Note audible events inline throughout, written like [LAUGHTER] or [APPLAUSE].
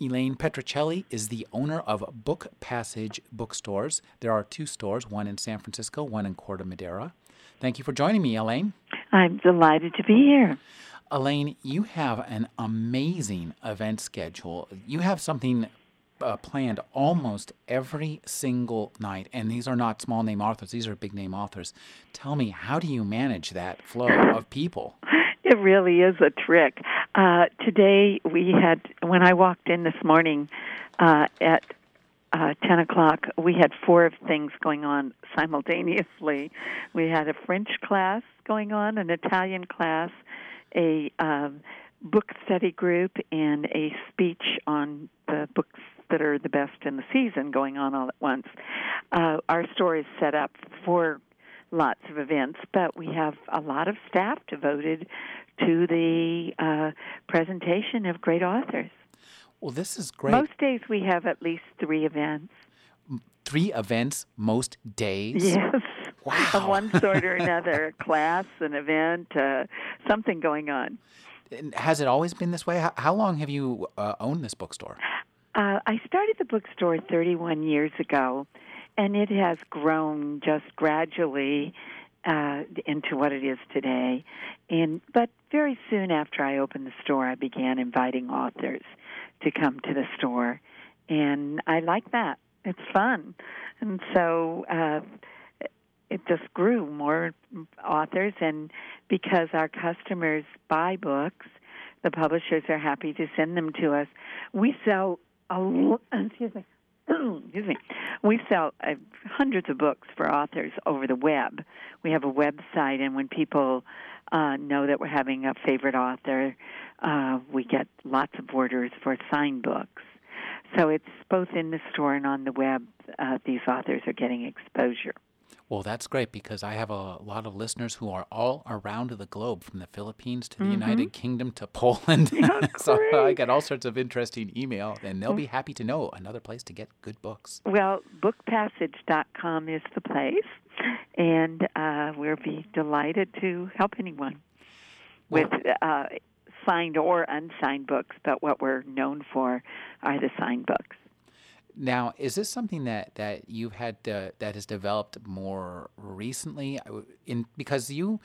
Elaine Petrocelli is the owner of Book Passage Bookstores. There are two stores, one in San Francisco, one in Corte Madera. Thank you for joining me, Elaine. I'm delighted to be here. Elaine, you have an amazing event schedule. You have something uh, planned almost every single night, and these are not small name authors, these are big name authors. Tell me, how do you manage that flow of people? [LAUGHS] It really is a trick. Uh, today we had, when I walked in this morning uh, at uh, 10 o'clock, we had four things going on simultaneously. We had a French class going on, an Italian class, a um, book study group, and a speech on the books that are the best in the season going on all at once. Uh, our store is set up for lots of events, but we have a lot of staff devoted to the uh, presentation of great authors. Well, this is great. Most days we have at least three events. Three events most days? Yes. Wow. Of one sort or another, a [LAUGHS] class, an event, uh, something going on. And Has it always been this way? How, how long have you uh, owned this bookstore? Uh, I started the bookstore 31 years ago, and it has grown just gradually uh, into what it is today. And but very soon after I opened the store, I began inviting authors to come to the store, and I like that. It's fun, and so. Uh, it just grew more authors and because our customers buy books the publishers are happy to send them to us we sell a lo- excuse me [CLEARS THROAT] excuse me. We sell uh, hundreds of books for authors over the web. We have a website and when people uh, know that we're having a favorite author uh, we get lots of orders for signed books. So it's both in the store and on the web uh, these authors are getting exposure Well, that's great because I have a lot of listeners who are all around the globe, from the Philippines to the United Kingdom to [LAUGHS] Poland. Yeah, [LAUGHS] so I get all sorts of interesting email, and they'll be happy to know another place to get good books. Well, bookpassage.com is the place, and uh, we'll be delighted to help anyone with uh, signed or unsigned books. But what we're known for are the signed books. Now, is this something that, that you've had uh, that has developed more recently? In because you,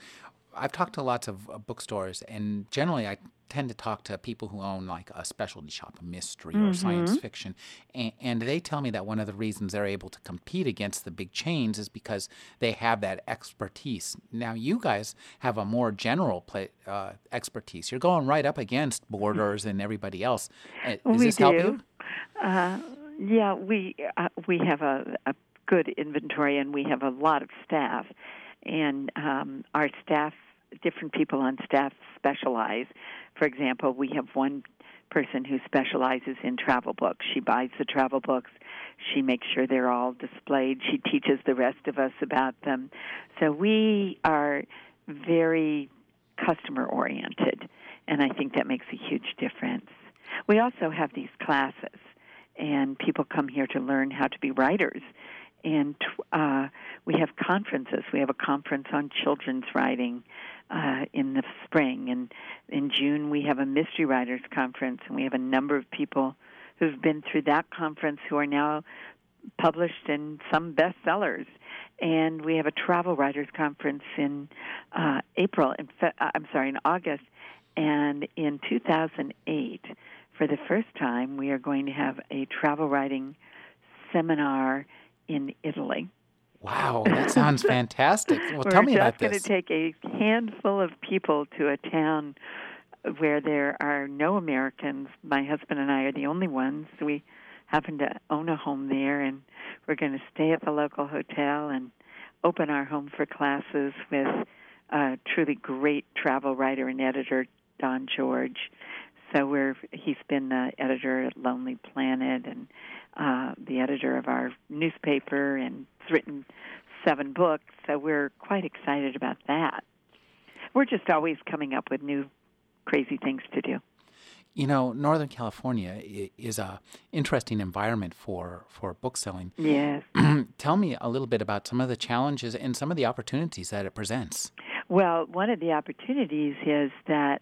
I've talked to lots of uh, bookstores, and generally I tend to talk to people who own like a specialty shop, a mystery or science fiction, and, and they tell me that one of the reasons they're able to compete against the big chains is because they have that expertise. Now, you guys have a more general play, uh, expertise. You're going right up against Borders and everybody else. Uh, Does we this do. Uh, yeah, we uh, we have a, a good inventory and we have a lot of staff, and um, our staff, different people on staff specialize. For example, we have one person who specializes in travel books. She buys the travel books. She makes sure they're all displayed. She teaches the rest of us about them. So we are very customer oriented, and I think that makes a huge difference. We also have these classes, and people come here to learn how to be writers. And uh, we have conferences. We have a conference on children's writing uh, in the spring, and in June we have a mystery writers conference, and we have a number of people who've been through that conference who are now published in some bestsellers. And we have a travel writers conference in uh, April. In fe- uh, I'm sorry, in August. And in 2008, for the first time, we are going to have a travel writing seminar in Italy. Wow, that sounds [LAUGHS] fantastic. Well, We're tell me just going to take a handful of people to a town where there are no Americans. My husband and I are the only ones. We happen to own a home there, and we're going to stay at the local hotel and open our home for classes with a truly great travel writer and editor, Don George. So we're he's been the editor at Lonely Planet and uh, the editor of our newspaper, and has written seven books, so we're quite excited about that. We're just always coming up with new crazy things to do. You know, Northern California is a interesting environment for for book selling. [CLEARS THROAT] Yes. [CLEARS THROAT] Tell me a little bit about some of the challenges and some of the opportunities that it presents. Well, one of the opportunities is that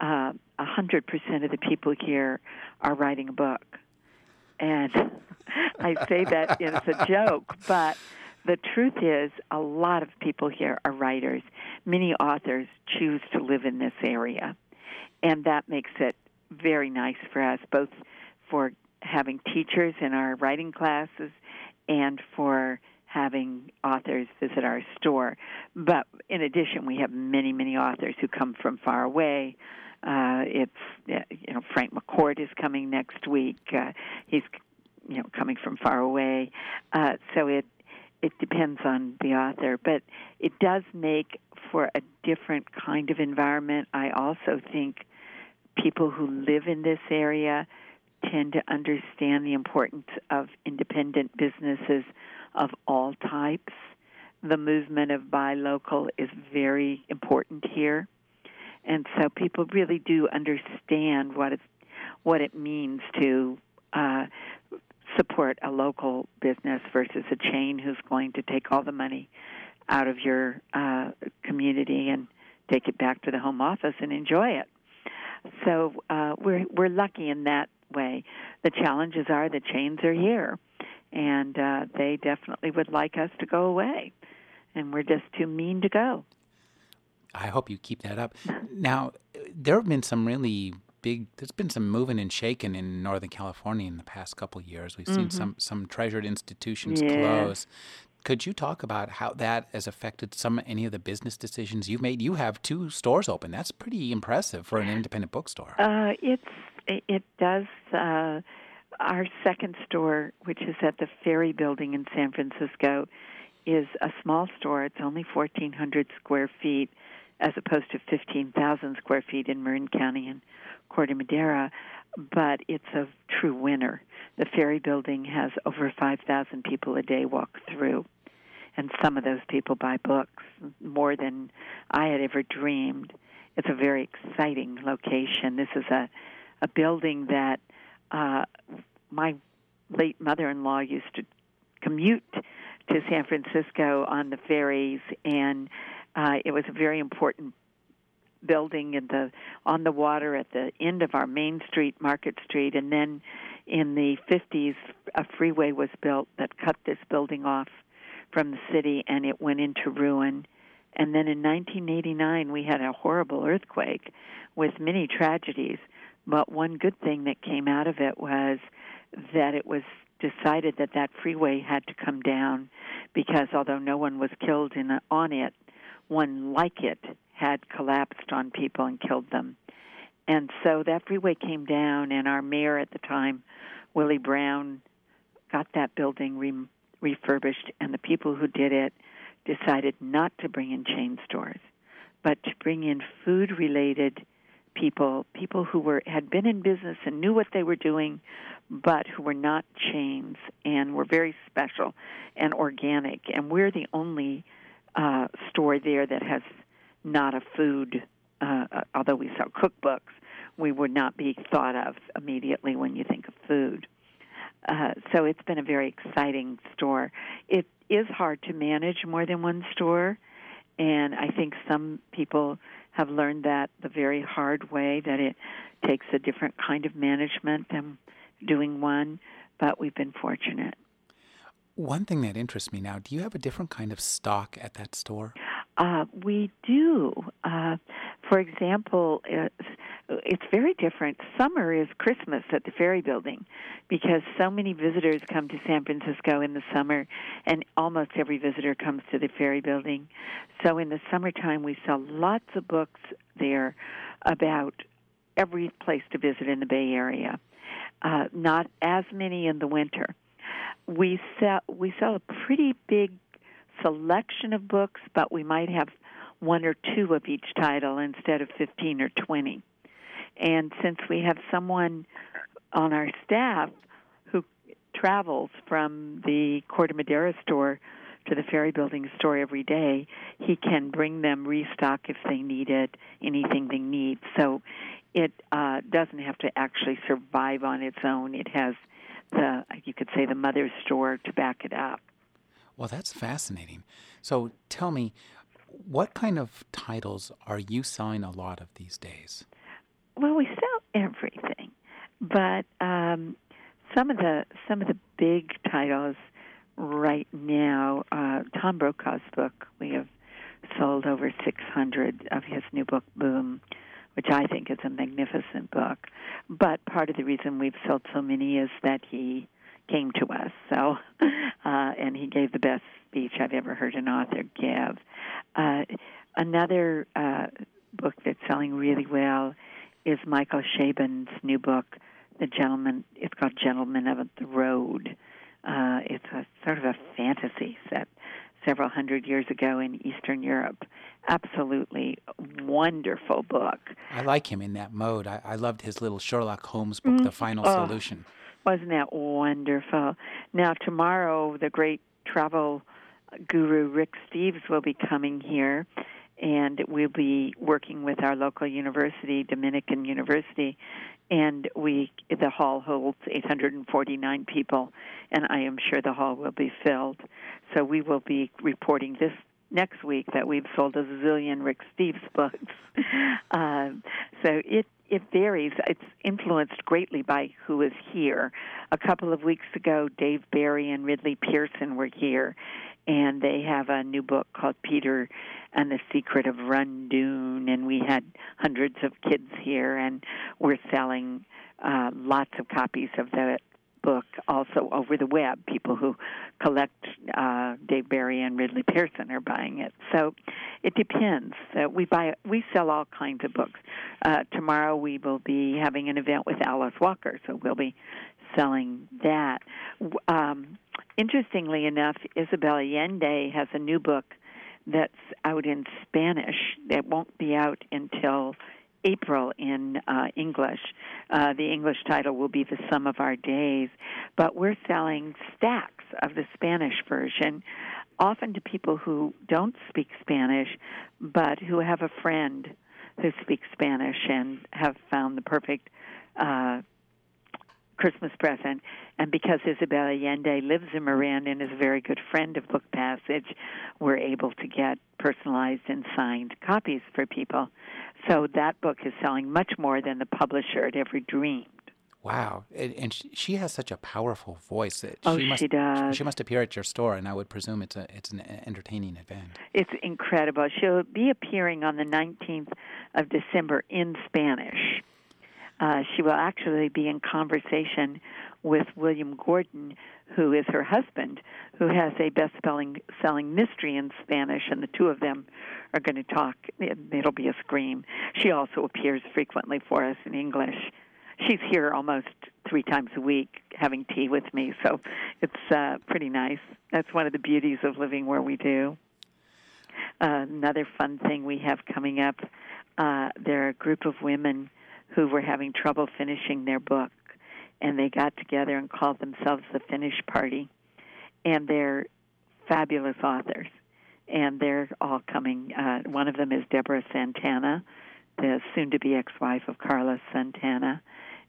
uh, a hundred percent of the people here are writing a book, and [LAUGHS] I say that as a joke, but the truth is, a lot of people here are writers. Many authors choose to live in this area, and that makes it very nice for us, both for having teachers in our writing classes and for having authors visit our store. But in addition, we have many, many authors who come from far away. Uh, it's you know Frank McCourt is coming next week. Uh, he's you know coming from far away, uh, so it it depends on the author, but it does make for a different kind of environment. I also think people who live in this area tend to understand the importance of independent businesses of all types. The movement of buy local is very important here. And so people really do understand what it's, what it means to uh, support a local business versus a chain who's going to take all the money out of your uh, community and take it back to the home office and enjoy it. So uh, we're we're lucky in that way. The challenges are the chains are here, and uh, they definitely would like us to go away, and we're just too mean to go. I hope you keep that up. Now, there have been some really big. There's been some moving and shaking in Northern California in the past couple of years. We've seen mm-hmm. some some treasured institutions yeah. close. Could you talk about how that has affected some any of the business decisions you've made? You have two stores open. That's pretty impressive for an independent bookstore. Uh, it's it does. Uh, our second store, which is at the Ferry Building in San Francisco, is a small store. It's only 1,400 square feet, as opposed to 15,000 square feet in Marin County and Corte Madera. But it's a true winner. The Ferry Building has over 5,000 people a day walk through and some of those people buy books more than I had ever dreamed. It's a very exciting location. This is a a building that uh, my late mother-in-law used to commute to San Francisco on the ferries, and uh, it was a very important building in the on the water at the end of our main street, Market Street, and then in the 50s, a freeway was built that cut this building off from the city, and it went into ruin. And then in 1989, we had a horrible earthquake with many tragedies. But one good thing that came out of it was that it was decided that that freeway had to come down because although no one was killed in on it, one like it had collapsed on people and killed them. And so that freeway came down, and our mayor at the time, Willie Brown, got that building re- refurbished, and the people who did it decided not to bring in chain stores, but to bring in food related people, people who were had been in business and knew what they were doing, but who were not chains and were very special and organic. And we're the only uh, store there that has not a food. Uh, uh although we sell cookbooks, we would not be thought of immediately when you think of food. Uh, so it's been a very exciting store. It is hard to manage more than one store, and I think some people have learned that the very hard way that it takes a different kind of management than doing one, but we've been fortunate. One thing that interests me now, do you have a different kind of stock at that store? Uh, we do. Uh, for example, it's, it's very different. Summer is Christmas at the Ferry Building because so many visitors come to San Francisco in the summer, and almost every visitor comes to the Ferry Building. So in the summertime, we sell lots of books there about every place to visit in the Bay Area. Uh, not as many in the winter. We sell we sell a pretty big selection of books, but we might have one or two of each title instead of 15 or 20. And since we have someone on our staff who travels from the Corte Madera store to the Ferry Building store every day, he can bring them restock if they need it, anything they need. So it uh, doesn't have to actually survive on its own. It has the, you could say, the mother's store to back it up. Well, that's fascinating. So tell me, what kind of titles are you selling a lot of these days? Well, we sell everything, but um, some of the some of the big titles right now. Uh, Tom Brokaw's book. We have sold over 600 of his new book, Boom, which I think is a magnificent book. But part of the reason we've sold so many is that he came to us. So, [LAUGHS] uh, and he gave the best speech I've ever heard an author give. Uh, another uh, book that's selling really well is Michael Chabon's new book, The Gentleman. It's called Gentleman of the Road. Uh, it's a sort of a fantasy set several hundred years ago in Eastern Europe. Absolutely wonderful book. I like him in that mode. I, I loved his little Sherlock Holmes book, mm The Final oh, Solution. Wasn't that wonderful? Now, tomorrow, the great travel guru Rick Steves will be coming here, and we'll be working with our local university, Dominican University, and we the hall holds 849 people, and I am sure the hall will be filled. So we will be reporting this next week that we've sold a zillion Rick Steves books. uh, [LAUGHS] so it it varies. It's influenced greatly by who is here. A couple of weeks ago, Dave Barry and Ridley Pearson were here, and they have a new book called Peter and the Secret of Rundoon, and we had hundreds of kids here, and we're selling uh, lots of copies of the book also over the web. People who collect uh, Dave Barry and Ridley Pearson are buying it. So it depends. Uh, we buy we sell all kinds of books. Uh, tomorrow we will be having an event with Alice Walker, so we'll be selling that. Um, interestingly enough, Isabel Allende has a new book that's out in Spanish that won't be out until April in uh, English. Uh, the English title will be The Sum of Our Days, but we're selling stacks of the Spanish version, often to people who don't speak Spanish, but who have a friend who speaks Spanish and have found the perfect uh, Christmas present. And because Isabel Allende lives in Marin and is a very good friend of Book Passage, we're able to get personalized and signed copies for people. So that book is selling much more than the publisher had ever dreamed. Wow, and she has such a powerful voice that oh, she must she does. she must appear at your store, and I would presume it's a it's an entertaining event. It's incredible. She'll be appearing on the 19th of December in Spanish. Uh, she will actually be in conversation with William Gordon, who is her husband, who has a best-selling selling mystery in Spanish, and the two of them are going to talk. It'll be a scream. She also appears frequently for us in English. She's here almost three times a week having tea with me, so it's uh, pretty nice. That's one of the beauties of living where we do. Uh, another fun thing we have coming up uh, there are a group of women who were having trouble finishing their book, and they got together and called themselves the Finish Party, and they're fabulous authors, and they're all coming. Uh, one of them is Deborah Santana, the soon-to-be ex-wife of Carlos Santana,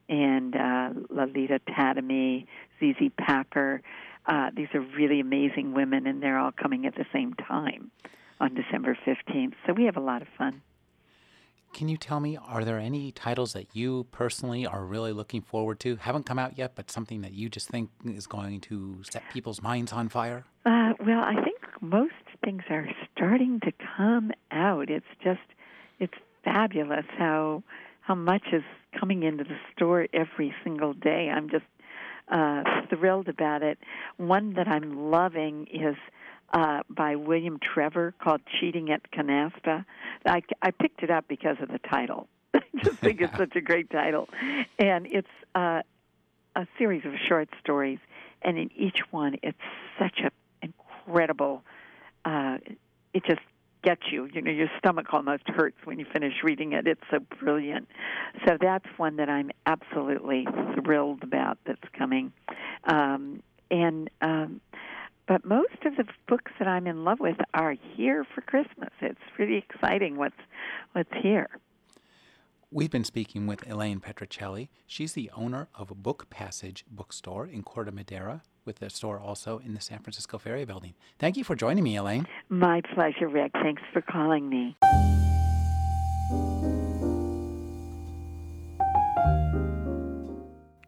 and uh, Lalita Tademy, ZZ Packer. Uh, these are really amazing women, and they're all coming at the same time on December 15th. So we have a lot of fun. Can you tell me, are there any titles that you personally are really looking forward to? Haven't come out yet, but something that you just think is going to set people's minds on fire? Uh, well, I think most things are starting to come out. It's just, it's fabulous how how much is coming into the store every single day. I'm just uh, thrilled about it. One that I'm loving is uh, by William Trevor called Cheating at Canasta. I, I picked it up because of the title. [LAUGHS] I just think it's [LAUGHS] such a great title. And it's uh, a series of short stories, and in each one, it's such an incredible. Uh, it just gets you. You know, your stomach almost hurts when you finish reading it. It's so brilliant. So that's one that I'm absolutely thrilled about that's coming. Um, and um, but most of the books that I'm in love with are here for Christmas. It's pretty exciting what's what's here. We've been speaking with Elaine Petrocelli. She's the owner of a Book Passage bookstore in Corte Madera, with a store also in the San Francisco Ferry Building. Thank you for joining me, Elaine. My pleasure, Rick. Thanks for calling me.